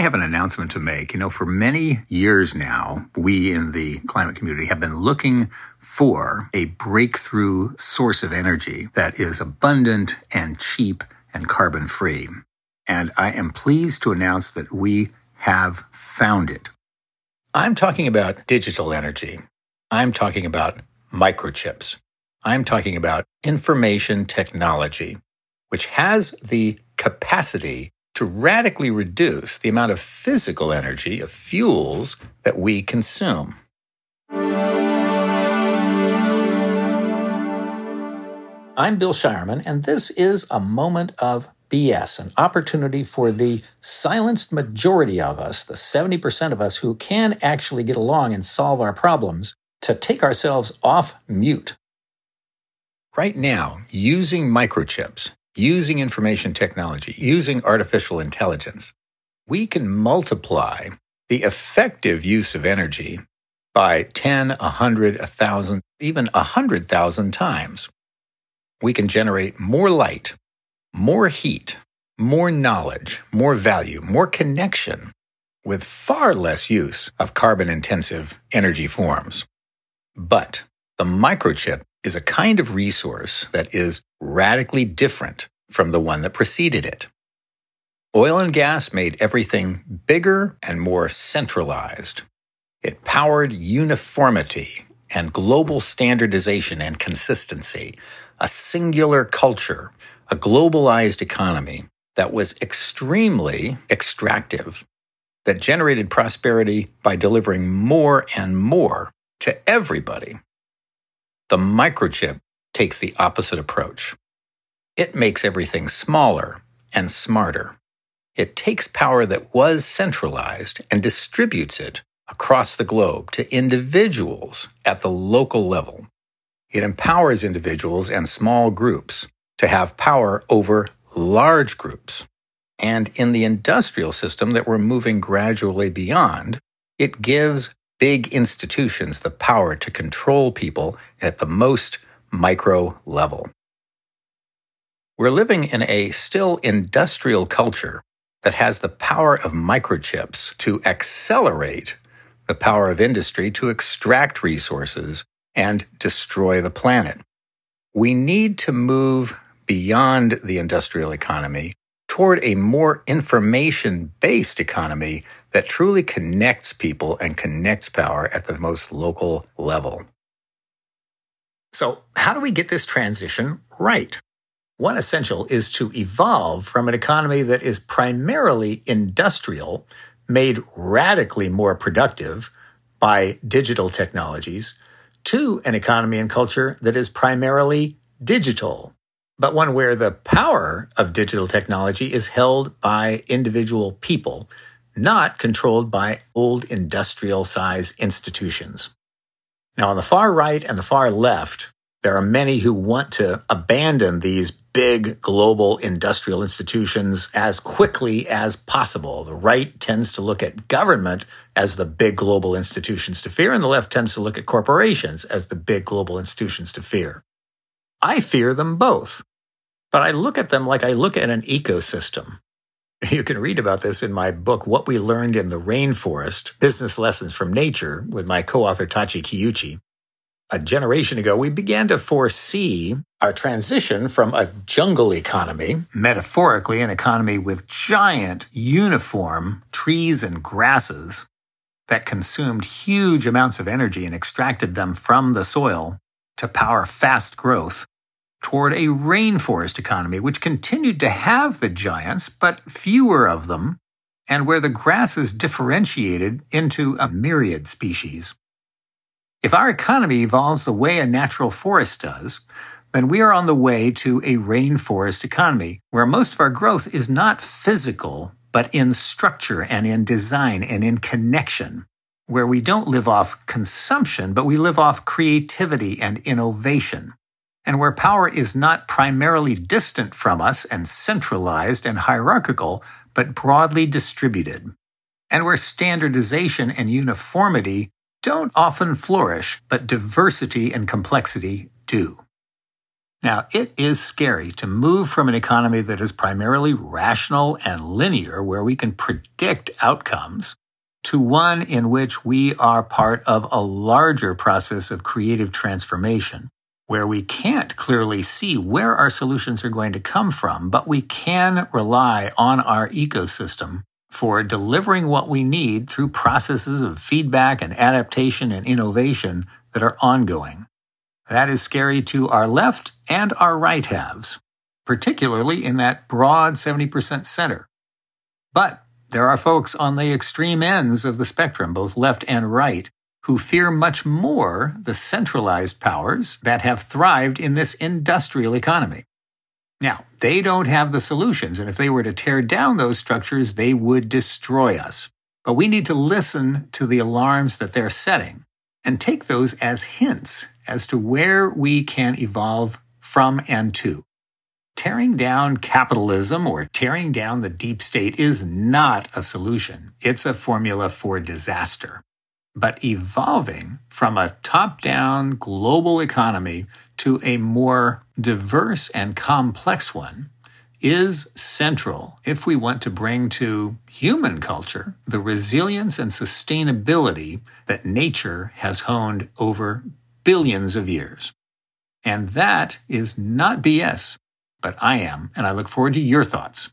have an announcement to make. You know, for many years now, we in the climate community have been looking for a breakthrough source of energy that is abundant and cheap and carbon free. And I am pleased to announce that we have found it. I'm talking about digital energy. I'm talking about microchips. I'm talking about information technology, which has the capacity to radically reduce the amount of physical energy of fuels that we consume. I'm Bill Shireman, and this is a moment of BS, an opportunity for the silenced majority of us, the 70% of us who can actually get along and solve our problems, to take ourselves off mute. Right now, using microchips, using information technology, using artificial intelligence, we can multiply the effective use of energy by 10, 100, 1,000, even 100,000 times. We can generate more light, more heat, more knowledge, more value, more connection with far less use of carbon intensive energy forms. But the microchip is a kind of resource that is radically different from the one that preceded it. Oil and gas made everything bigger and more centralized. It powered uniformity and global standardization and consistency, a singular culture, a globalized economy that was extremely extractive, that generated prosperity by delivering more and more to everybody. The microchip takes the opposite approach. It makes everything smaller and smarter. It takes power that was centralized and distributes it across the globe to individuals at the local level. It empowers individuals and small groups to have power over large groups. And in the industrial system that we're moving gradually beyond, it gives big institutions the power to control people at the most micro level. We're living in a still industrial culture that has the power of microchips to accelerate the power of industry to extract resources and destroy the planet. We need to move beyond the industrial economy toward a more information based economy that truly connects people and connects power at the most local level. So, how do we get this transition right? One essential is to evolve from an economy that is primarily industrial, made radically more productive by digital technologies, to an economy and culture that is primarily digital, but one where the power of digital technology is held by individual people not controlled by old industrial size institutions. Now, on the far right and the far left, there are many who want to abandon these big global industrial institutions as quickly as possible. The right tends to look at government as the big global institutions to fear, and the left tends to look at corporations as the big global institutions to fear. I fear them both, but I look at them like I look at an ecosystem. You can read about this in my book, What We Learned in the Rainforest Business Lessons from Nature, with my co author Tachi Kiuchi. A generation ago, we began to foresee our transition from a jungle economy, metaphorically, an economy with giant, uniform trees and grasses that consumed huge amounts of energy and extracted them from the soil to power fast growth toward a rainforest economy, which continued to have the giants, but fewer of them, and where the grasses differentiated into a myriad species. If our economy evolves the way a natural forest does, then we are on the way to a rainforest economy where most of our growth is not physical, but in structure and in design and in connection, where we don't live off consumption, but we live off creativity and innovation and where power is not primarily distant from us and centralized and hierarchical, but broadly distributed, and where standardization and uniformity don't often flourish, but diversity and complexity do. Now, it is scary to move from an economy that is primarily rational and linear, where we can predict outcomes, to one in which we are part of a larger process of creative transformation, where we can't clearly see where our solutions are going to come from, but we can rely on our ecosystem for delivering what we need through processes of feedback and adaptation and innovation that are ongoing. That is scary to our left and our right halves, particularly in that broad 70% center. But there are folks on the extreme ends of the spectrum, both left and right, who fear much more the centralized powers that have thrived in this industrial economy. Now, they don't have the solutions, and if they were to tear down those structures, they would destroy us. But we need to listen to the alarms that they're setting and take those as hints as to where we can evolve from and to. Tearing down capitalism or tearing down the deep state is not a solution. It's a formula for disaster. But evolving from a top down global economy to a more diverse and complex one is central if we want to bring to human culture the resilience and sustainability that nature has honed over billions of years. And that is not BS, but I am, and I look forward to your thoughts.